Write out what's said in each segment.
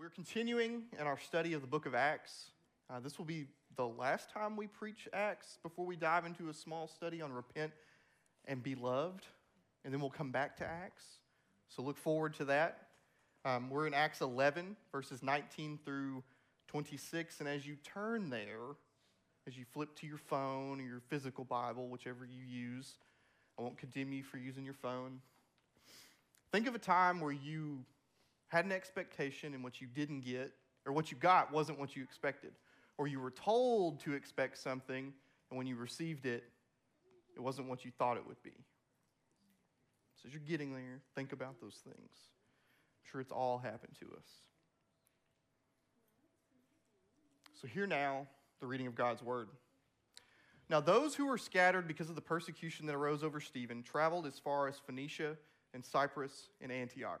We're continuing in our study of the book of Acts. Uh, this will be the last time we preach Acts before we dive into a small study on repent and be loved. And then we'll come back to Acts. So look forward to that. Um, we're in Acts 11, verses 19 through 26. And as you turn there, as you flip to your phone or your physical Bible, whichever you use, I won't condemn you for using your phone. Think of a time where you had an expectation and what you didn't get, or what you got wasn't what you expected, or you were told to expect something, and when you received it, it wasn't what you thought it would be. So as you're getting there, think about those things. I'm sure it's all happened to us. So, here now, the reading of God's word. Now, those who were scattered because of the persecution that arose over Stephen traveled as far as Phoenicia and Cyprus and Antioch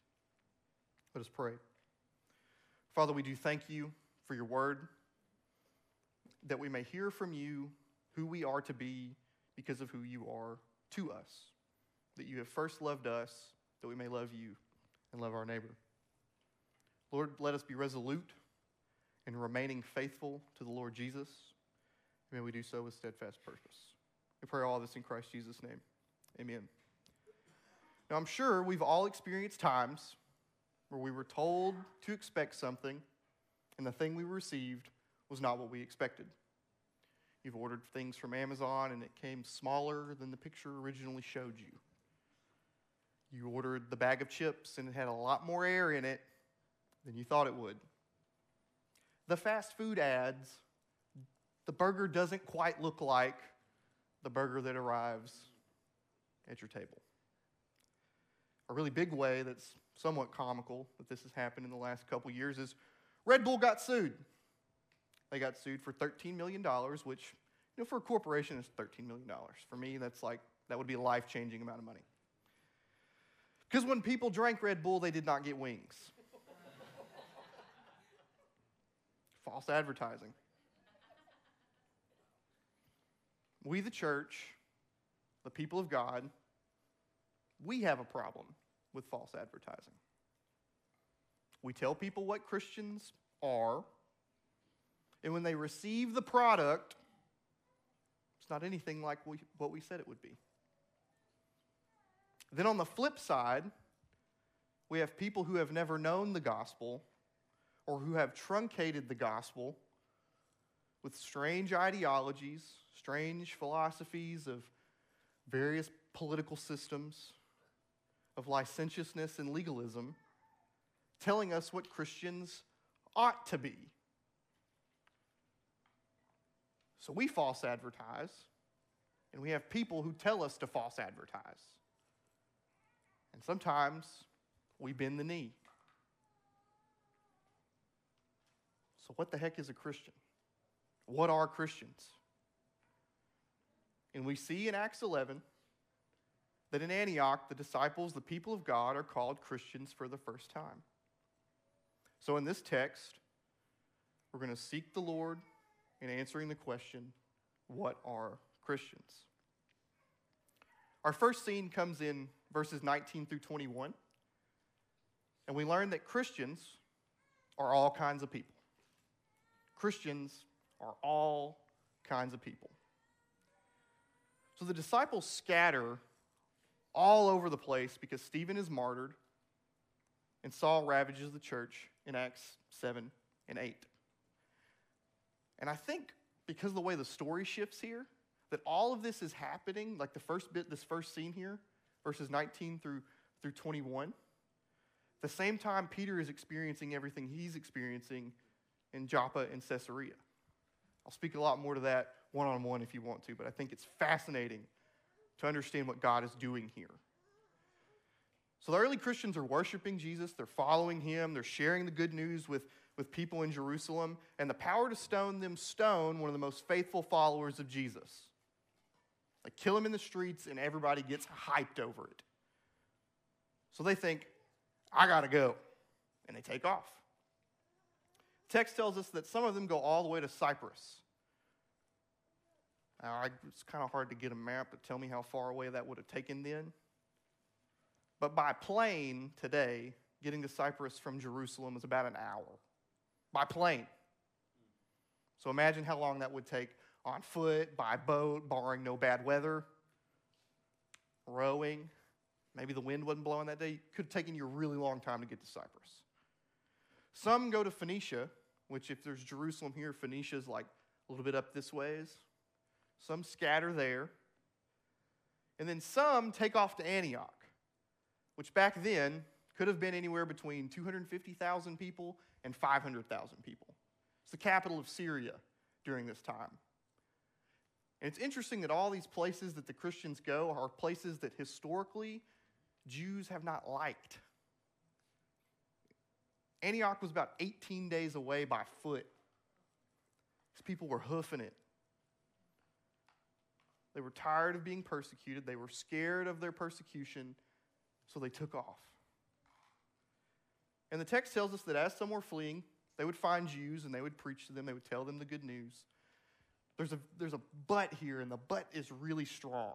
Let us pray. Father, we do thank you for your word, that we may hear from you who we are to be because of who you are to us, that you have first loved us, that we may love you and love our neighbor. Lord, let us be resolute in remaining faithful to the Lord Jesus. May we do so with steadfast purpose. We pray all this in Christ Jesus' name. Amen. Now, I'm sure we've all experienced times where we were told to expect something, and the thing we received was not what we expected. You've ordered things from Amazon, and it came smaller than the picture originally showed you. You ordered the bag of chips, and it had a lot more air in it than you thought it would. The fast food ads, the burger doesn't quite look like the burger that arrives at your table. A really big way that's somewhat comical that this has happened in the last couple years is Red Bull got sued. They got sued for $13 million, which, you know, for a corporation is $13 million. For me, that's like, that would be a life changing amount of money. Because when people drank Red Bull, they did not get wings. False advertising. We, the church, the people of God, we have a problem with false advertising. We tell people what Christians are, and when they receive the product, it's not anything like we, what we said it would be. Then on the flip side, we have people who have never known the gospel or who have truncated the gospel with strange ideologies, strange philosophies of various political systems of licentiousness and legalism, telling us what Christians ought to be. So we false advertise, and we have people who tell us to false advertise. And sometimes we bend the knee. So, what the heck is a Christian? What are Christians? And we see in Acts 11 that in Antioch, the disciples, the people of God, are called Christians for the first time. So in this text, we're going to seek the Lord in answering the question what are Christians? Our first scene comes in verses 19 through 21, and we learn that Christians are all kinds of people. Christians are all kinds of people. So the disciples scatter all over the place because Stephen is martyred and Saul ravages the church in Acts 7 and 8. And I think because of the way the story shifts here, that all of this is happening, like the first bit, this first scene here, verses 19 through, through 21, the same time Peter is experiencing everything he's experiencing in Joppa and Caesarea. I'll speak a lot more to that one on one if you want to, but I think it's fascinating to understand what God is doing here. So the early Christians are worshiping Jesus, they're following him, they're sharing the good news with, with people in Jerusalem, and the power to stone them stone one of the most faithful followers of Jesus. Like kill him in the streets and everybody gets hyped over it. So they think, I gotta go. And they take off. text tells us that some of them go all the way to Cyprus. Uh, I, it's kind of hard to get a map to tell me how far away that would have taken then. But by plane today, getting to Cyprus from Jerusalem is about an hour. By plane. So imagine how long that would take on foot, by boat, barring no bad weather, rowing. Maybe the wind wasn't blowing that day. Could have taken you a really long time to get to Cyprus. Some go to Phoenicia, which, if there's Jerusalem here, Phoenicia is like a little bit up this ways. Some scatter there. And then some take off to Antioch, which back then could have been anywhere between 250,000 people and 500,000 people. It's the capital of Syria during this time. And it's interesting that all these places that the Christians go are places that historically Jews have not liked. Antioch was about 18 days away by foot. These people were hoofing it. They were tired of being persecuted, they were scared of their persecution, so they took off. And the text tells us that as some were fleeing, they would find Jews and they would preach to them, they would tell them the good news. There's a, there's a but here, and the but is really strong.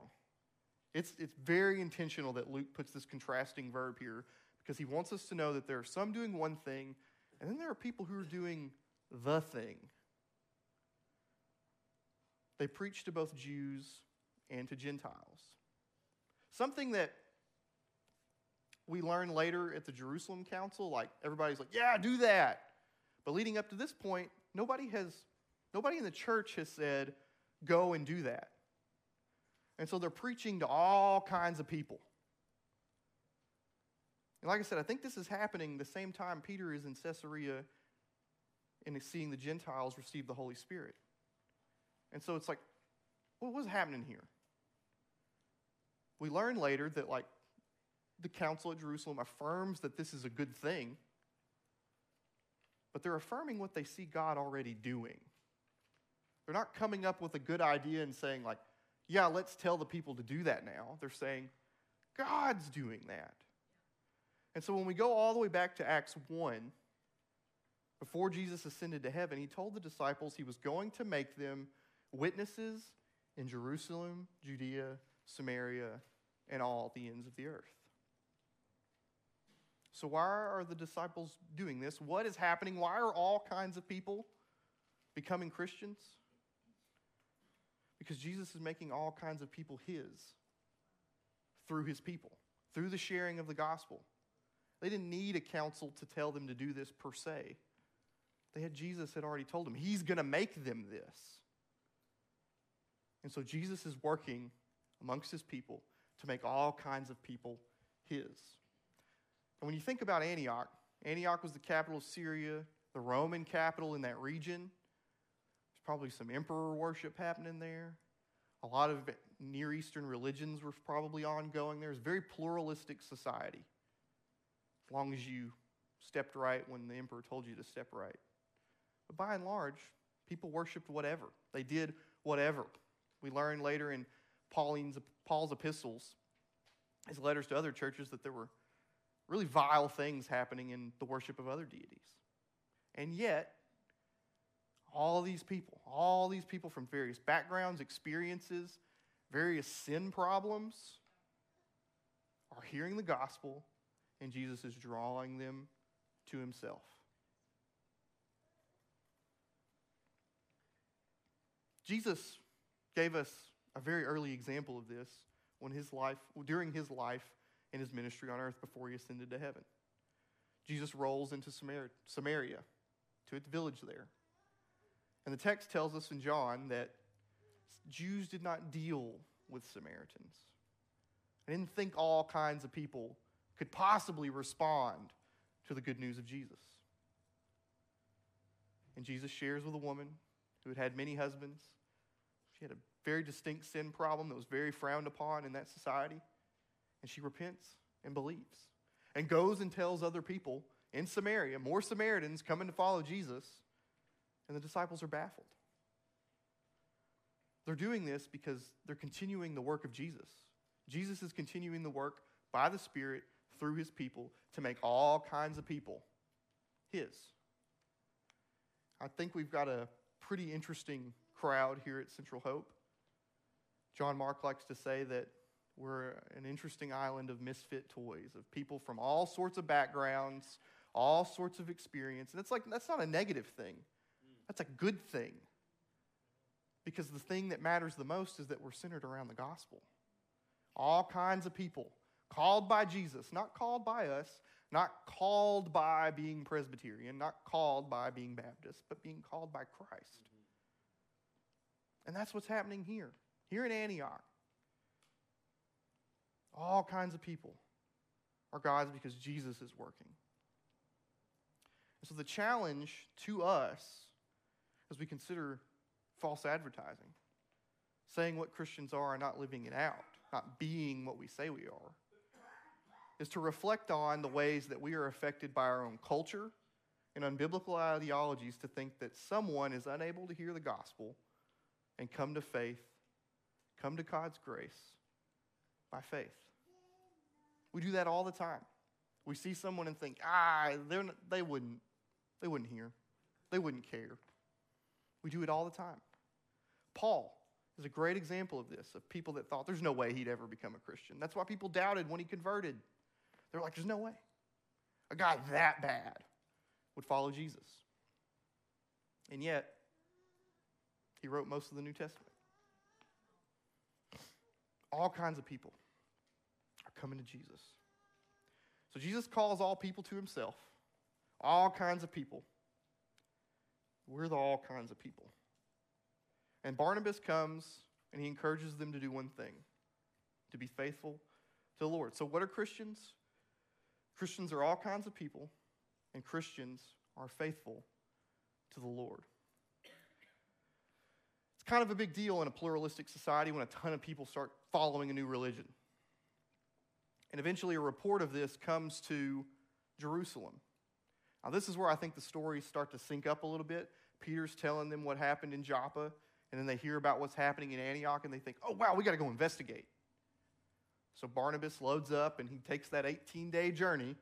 It's, it's very intentional that Luke puts this contrasting verb here because he wants us to know that there are some doing one thing, and then there are people who are doing the thing. They preach to both Jews and to Gentiles. Something that we learn later at the Jerusalem Council, like everybody's like, yeah, do that. But leading up to this point, nobody has, nobody in the church has said, go and do that. And so they're preaching to all kinds of people. And like I said, I think this is happening the same time Peter is in Caesarea and is seeing the Gentiles receive the Holy Spirit. And so it's like, what was happening here? We learn later that, like, the council at Jerusalem affirms that this is a good thing, but they're affirming what they see God already doing. They're not coming up with a good idea and saying, like, yeah, let's tell the people to do that now. They're saying, God's doing that. And so when we go all the way back to Acts 1, before Jesus ascended to heaven, he told the disciples he was going to make them witnesses in Jerusalem, Judea, Samaria, and all the ends of the earth. So, why are the disciples doing this? What is happening? Why are all kinds of people becoming Christians? Because Jesus is making all kinds of people his through his people, through the sharing of the gospel. They didn't need a council to tell them to do this per se. They had Jesus had already told them, He's going to make them this. And so Jesus is working amongst his people to make all kinds of people his. And when you think about Antioch, Antioch was the capital of Syria, the Roman capital in that region. There's probably some emperor worship happening there. A lot of Near Eastern religions were probably ongoing there. It's a very pluralistic society, as long as you stepped right when the emperor told you to step right. But by and large, people worshiped whatever. They did whatever. We learn later in Pauline's, Paul's epistles, his letters to other churches, that there were really vile things happening in the worship of other deities. And yet, all these people, all these people from various backgrounds, experiences, various sin problems, are hearing the gospel, and Jesus is drawing them to himself. Jesus gave us a very early example of this when his life, during his life and his ministry on earth before he ascended to heaven. Jesus rolls into Samaria to its village there. And the text tells us in John that Jews did not deal with Samaritans. I didn't think all kinds of people could possibly respond to the good news of Jesus. And Jesus shares with a woman who had had many husbands. She had a very distinct sin problem that was very frowned upon in that society. And she repents and believes and goes and tells other people in Samaria, more Samaritans coming to follow Jesus, and the disciples are baffled. They're doing this because they're continuing the work of Jesus. Jesus is continuing the work by the Spirit through his people to make all kinds of people his. I think we've got a pretty interesting crowd here at Central Hope. John Mark likes to say that we're an interesting island of misfit toys, of people from all sorts of backgrounds, all sorts of experience. And it's like, that's not a negative thing, that's a good thing. Because the thing that matters the most is that we're centered around the gospel. All kinds of people called by Jesus, not called by us, not called by being Presbyterian, not called by being Baptist, but being called by Christ. And that's what's happening here, here in Antioch. All kinds of people are God's because Jesus is working. And so the challenge to us as we consider false advertising, saying what Christians are and not living it out, not being what we say we are, is to reflect on the ways that we are affected by our own culture and unbiblical ideologies to think that someone is unable to hear the gospel and come to faith, come to God's grace by faith. We do that all the time. We see someone and think, ah, they're not, they wouldn't, they wouldn't hear, they wouldn't care. We do it all the time. Paul is a great example of this, of people that thought there's no way he'd ever become a Christian. That's why people doubted when he converted. They're like, there's no way. A guy that bad would follow Jesus. And yet, he wrote most of the New Testament. All kinds of people are coming to Jesus. So Jesus calls all people to himself, all kinds of people. We're the all kinds of people. And Barnabas comes and he encourages them to do one thing to be faithful to the Lord. So, what are Christians? Christians are all kinds of people, and Christians are faithful to the Lord. It's kind of a big deal in a pluralistic society when a ton of people start following a new religion. And eventually, a report of this comes to Jerusalem. Now, this is where I think the stories start to sync up a little bit. Peter's telling them what happened in Joppa, and then they hear about what's happening in Antioch, and they think, oh, wow, we got to go investigate. So Barnabas loads up and he takes that 18 day journey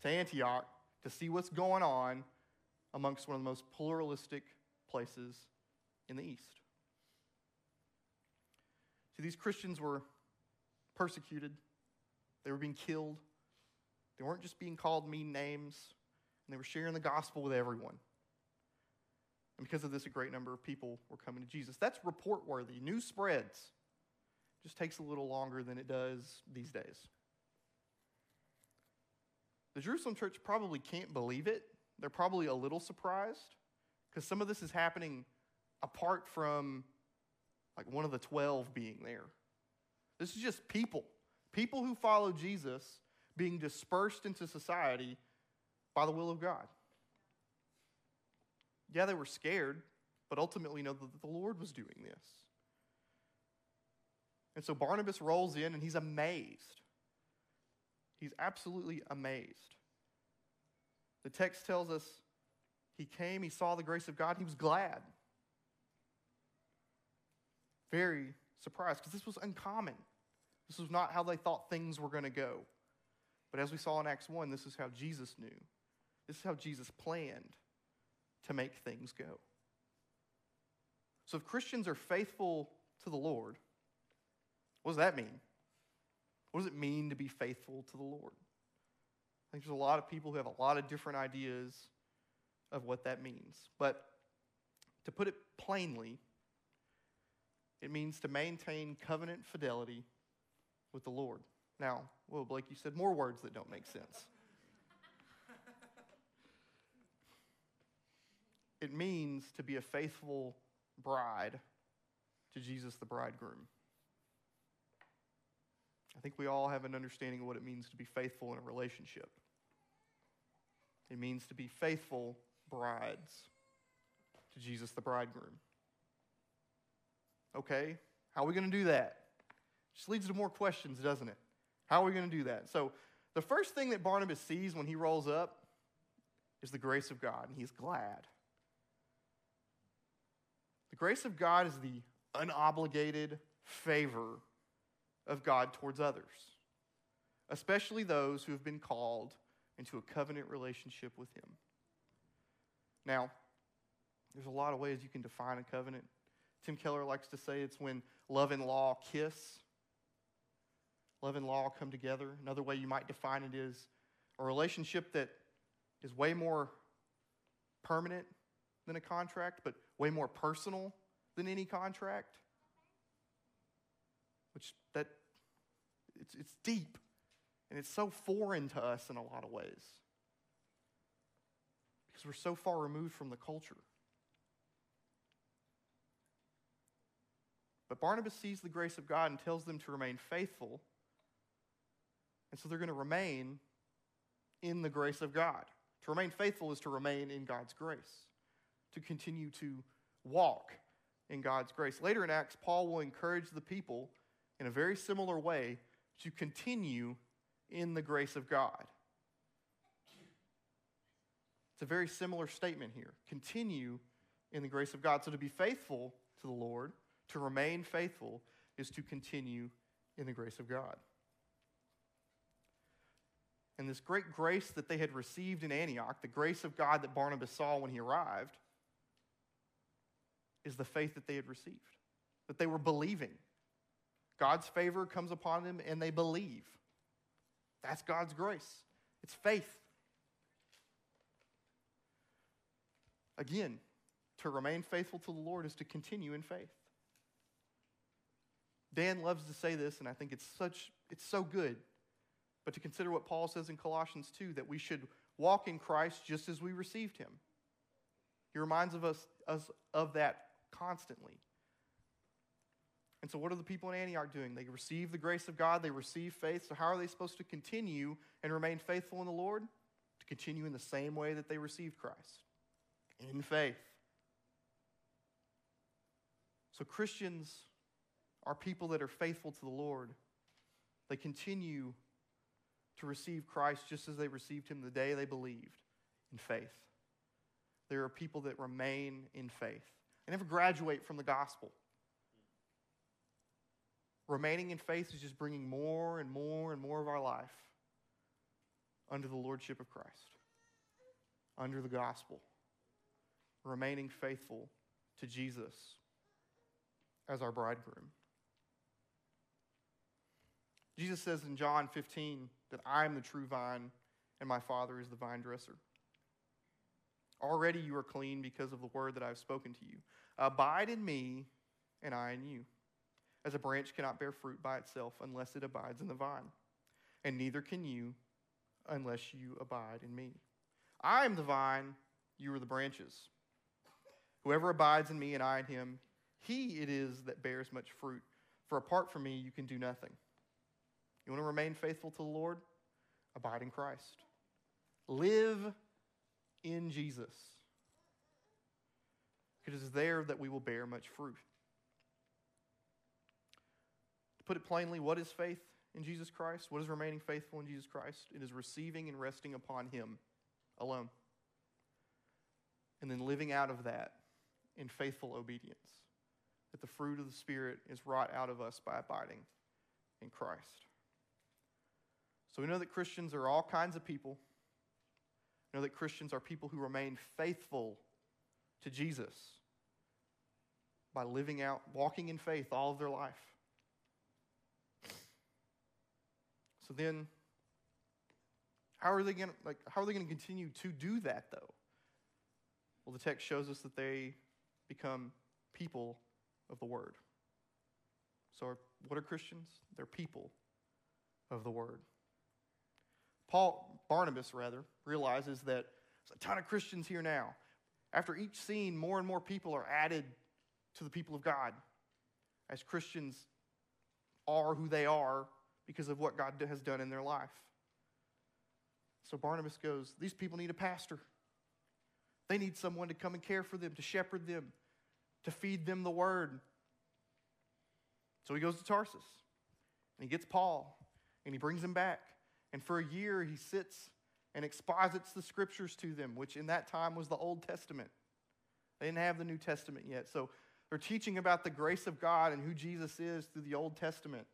to Antioch to see what's going on amongst one of the most pluralistic places in the East. See, these Christians were persecuted, they were being killed, they weren't just being called mean names, and they were sharing the gospel with everyone. And because of this, a great number of people were coming to Jesus. That's report worthy. News spreads. Just takes a little longer than it does these days. The Jerusalem church probably can't believe it. They're probably a little surprised because some of this is happening apart from like one of the 12 being there. This is just people, people who follow Jesus being dispersed into society by the will of God. Yeah, they were scared, but ultimately know that the Lord was doing this. And so Barnabas rolls in and he's amazed. He's absolutely amazed. The text tells us he came, he saw the grace of God, he was glad. Very surprised because this was uncommon. This was not how they thought things were going to go. But as we saw in Acts 1, this is how Jesus knew. This is how Jesus planned to make things go. So if Christians are faithful to the Lord, what does that mean? What does it mean to be faithful to the Lord? I think there's a lot of people who have a lot of different ideas of what that means. But to put it plainly, it means to maintain covenant fidelity with the Lord. Now, well, Blake, you said more words that don't make sense. it means to be a faithful bride to Jesus the bridegroom. I think we all have an understanding of what it means to be faithful in a relationship. It means to be faithful brides to Jesus the bridegroom. Okay, how are we going to do that? Just leads to more questions, doesn't it? How are we going to do that? So, the first thing that Barnabas sees when he rolls up is the grace of God, and he's glad. The grace of God is the unobligated favor of God towards others, especially those who have been called into a covenant relationship with Him. Now, there's a lot of ways you can define a covenant. Tim Keller likes to say it's when love and law kiss, love and law come together. Another way you might define it is a relationship that is way more permanent than a contract, but way more personal than any contract. Which that it's, it's deep and it's so foreign to us in a lot of ways. Because we're so far removed from the culture. But Barnabas sees the grace of God and tells them to remain faithful. And so they're going to remain in the grace of God. To remain faithful is to remain in God's grace, to continue to walk in God's grace. Later in Acts, Paul will encourage the people in a very similar way to continue in the grace of God. It's a very similar statement here. Continue in the grace of God. So to be faithful to the Lord, to remain faithful, is to continue in the grace of God. And this great grace that they had received in Antioch, the grace of God that Barnabas saw when he arrived, is the faith that they had received, that they were believing. God's favor comes upon them and they believe. That's God's grace. It's faith. Again, to remain faithful to the Lord is to continue in faith. Dan loves to say this, and I think it's such it's so good. But to consider what Paul says in Colossians 2, that we should walk in Christ just as we received him. He reminds of us, us of that constantly. And so, what are the people in Antioch doing? They receive the grace of God, they receive faith. So, how are they supposed to continue and remain faithful in the Lord? To continue in the same way that they received Christ in faith. So, Christians are people that are faithful to the Lord. They continue to receive Christ just as they received him the day they believed in faith. There are people that remain in faith. They never graduate from the gospel remaining in faith is just bringing more and more and more of our life under the lordship of Christ, under the gospel, remaining faithful to Jesus as our bridegroom. Jesus says in John 15 that I am the true vine and my Father is the vine dresser. Already you are clean because of the word that I have spoken to you. Abide in me and I in you. As a branch cannot bear fruit by itself unless it abides in the vine, and neither can you unless you abide in me. I am the vine, you are the branches. Whoever abides in me and I in him, he it is that bears much fruit. For apart from me, you can do nothing. You want to remain faithful to the Lord? Abide in Christ. Live in Jesus. Because it is there that we will bear much fruit To put it plainly, what is faith in Jesus Christ? What is remaining faithful in Jesus Christ? It is receiving and resting upon Him alone. And then living out of that in faithful obedience. That the fruit of the Spirit is wrought out of us by abiding in Christ. So we know that Christians are all kinds of people. We know that Christians are people who remain faithful to Jesus by living out, walking in faith all of their life. So then, how are they going like? How are they going to continue to do that though? Well, the text shows us that they become people of the word. So, what are Christians? They're people of the word. Paul Barnabas rather realizes that there's a ton of Christians here now. After each scene, more and more people are added to the people of God as Christians are who they are because of what God has done in their life. So Barnabas goes, These people need a pastor. They need someone to come and care for them, to shepherd them, to feed them the word. So he goes to Tarsus and he gets Paul and he brings him back. And for a year, he sits and exposits the scriptures to them, which in that time was the Old Testament. They didn't have the New Testament yet. So they're teaching about the grace of God and who Jesus is through the Old Testament,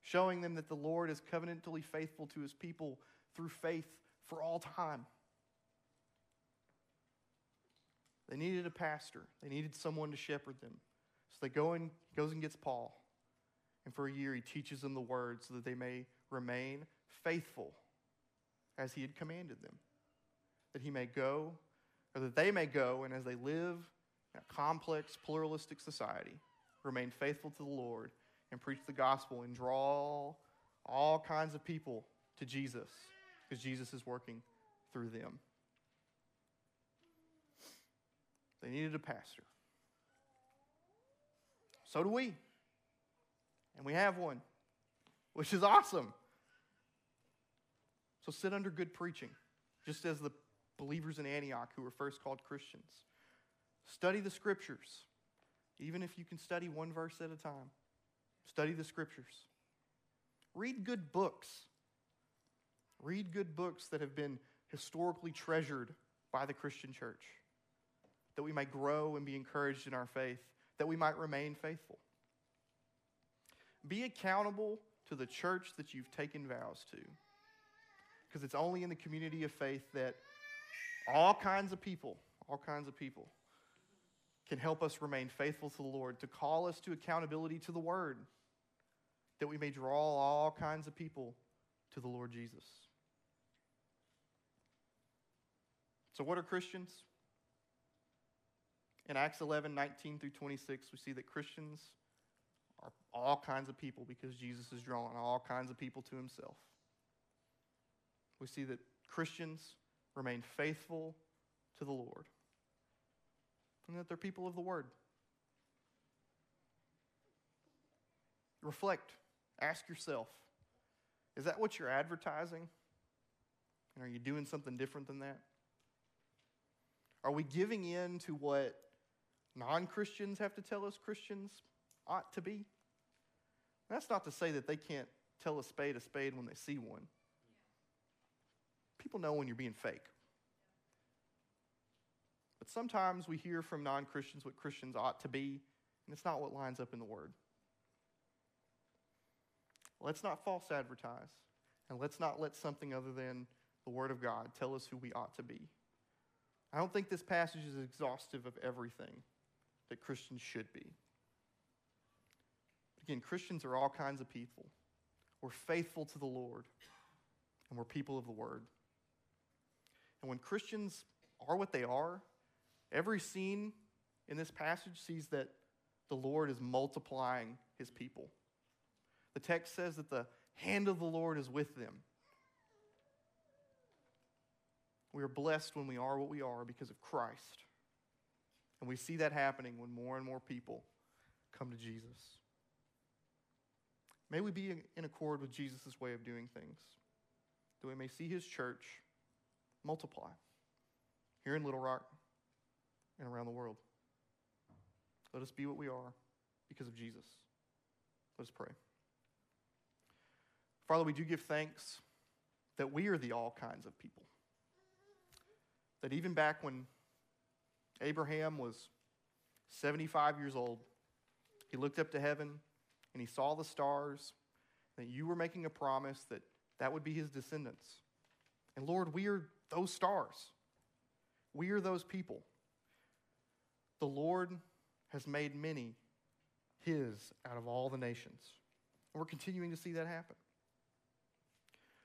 showing them that the Lord is covenantally faithful to his people through faith for all time. They needed a pastor. They needed someone to shepherd them. So they go and goes and gets Paul. And for a year he teaches them the word so that they may remain faithful as he had commanded them. That he may go, or that they may go, and as they live in a complex, pluralistic society, remain faithful to the Lord and preach the gospel and draw all kinds of people to Jesus because Jesus is working through them. They needed a pastor. So do we. And we have one, which is awesome. So sit under good preaching, just as the believers in Antioch who were first called Christians. Study the scriptures, even if you can study one verse at a time. Study the scriptures. Read good books. Read good books that have been historically treasured by the Christian church, that we might grow and be encouraged in our faith, that we might remain faithful. Be accountable to the church that you've taken vows to because it's only in the community of faith that all kinds of people, all kinds of people, can help us remain faithful to the Lord, to call us to accountability to the Word, that we may draw all kinds of people to the Lord Jesus. So, what are Christians? In Acts 11, 19 through 26, we see that Christians are all kinds of people because Jesus is drawing all kinds of people to himself we see that Christians remain faithful to the Lord and that they're people of the Word. Reflect, ask yourself is that what you're advertising? And are you doing something different than that? Are we giving in to what non Christians have to tell us Christians ought to be? That's not to say that they can't tell a spade a spade when they see one. People know when you're being fake. But sometimes we hear from non Christians what Christians ought to be, and it's not what lines up in the Word. Let's not false advertise, and let's not let something other than the Word of God tell us who we ought to be. I don't think this passage is exhaustive of everything that Christians should be. Again, Christians are all kinds of people. We're faithful to the Lord, and we're people of the Word. And when Christians are what they are, every scene in this passage sees that the Lord is multiplying his people. The text says that the hand of the Lord is with them. We are blessed when we are what we are because of Christ. And we see that happening when more and more people come to Jesus. May we be in accord with Jesus' way of doing things, that we may see his church multiply here in Little Rock and around the world. Let us be what we are because of Jesus. Let us pray. Father, we do give thanks that we are the all kinds of people. That even back when Abraham was 75 years old, he looked up to heaven and he saw the stars, that you were making a promise that that would be his descendants. And Lord, we are those stars. We are those people. The Lord has made many his out of all the nations. And we're continuing to see that happen.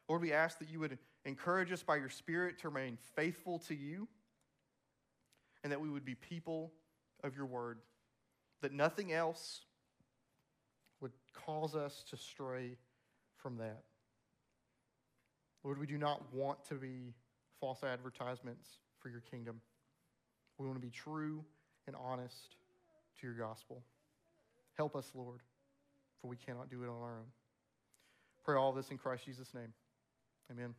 Lord, we ask that you would encourage us by your Spirit to remain faithful to you and that we would be people of your word, that nothing else would cause us to stray from that. Lord, we do not want to be false advertisements for your kingdom. We want to be true and honest to your gospel. Help us, Lord, for we cannot do it on our own. Pray all this in Christ Jesus' name. Amen.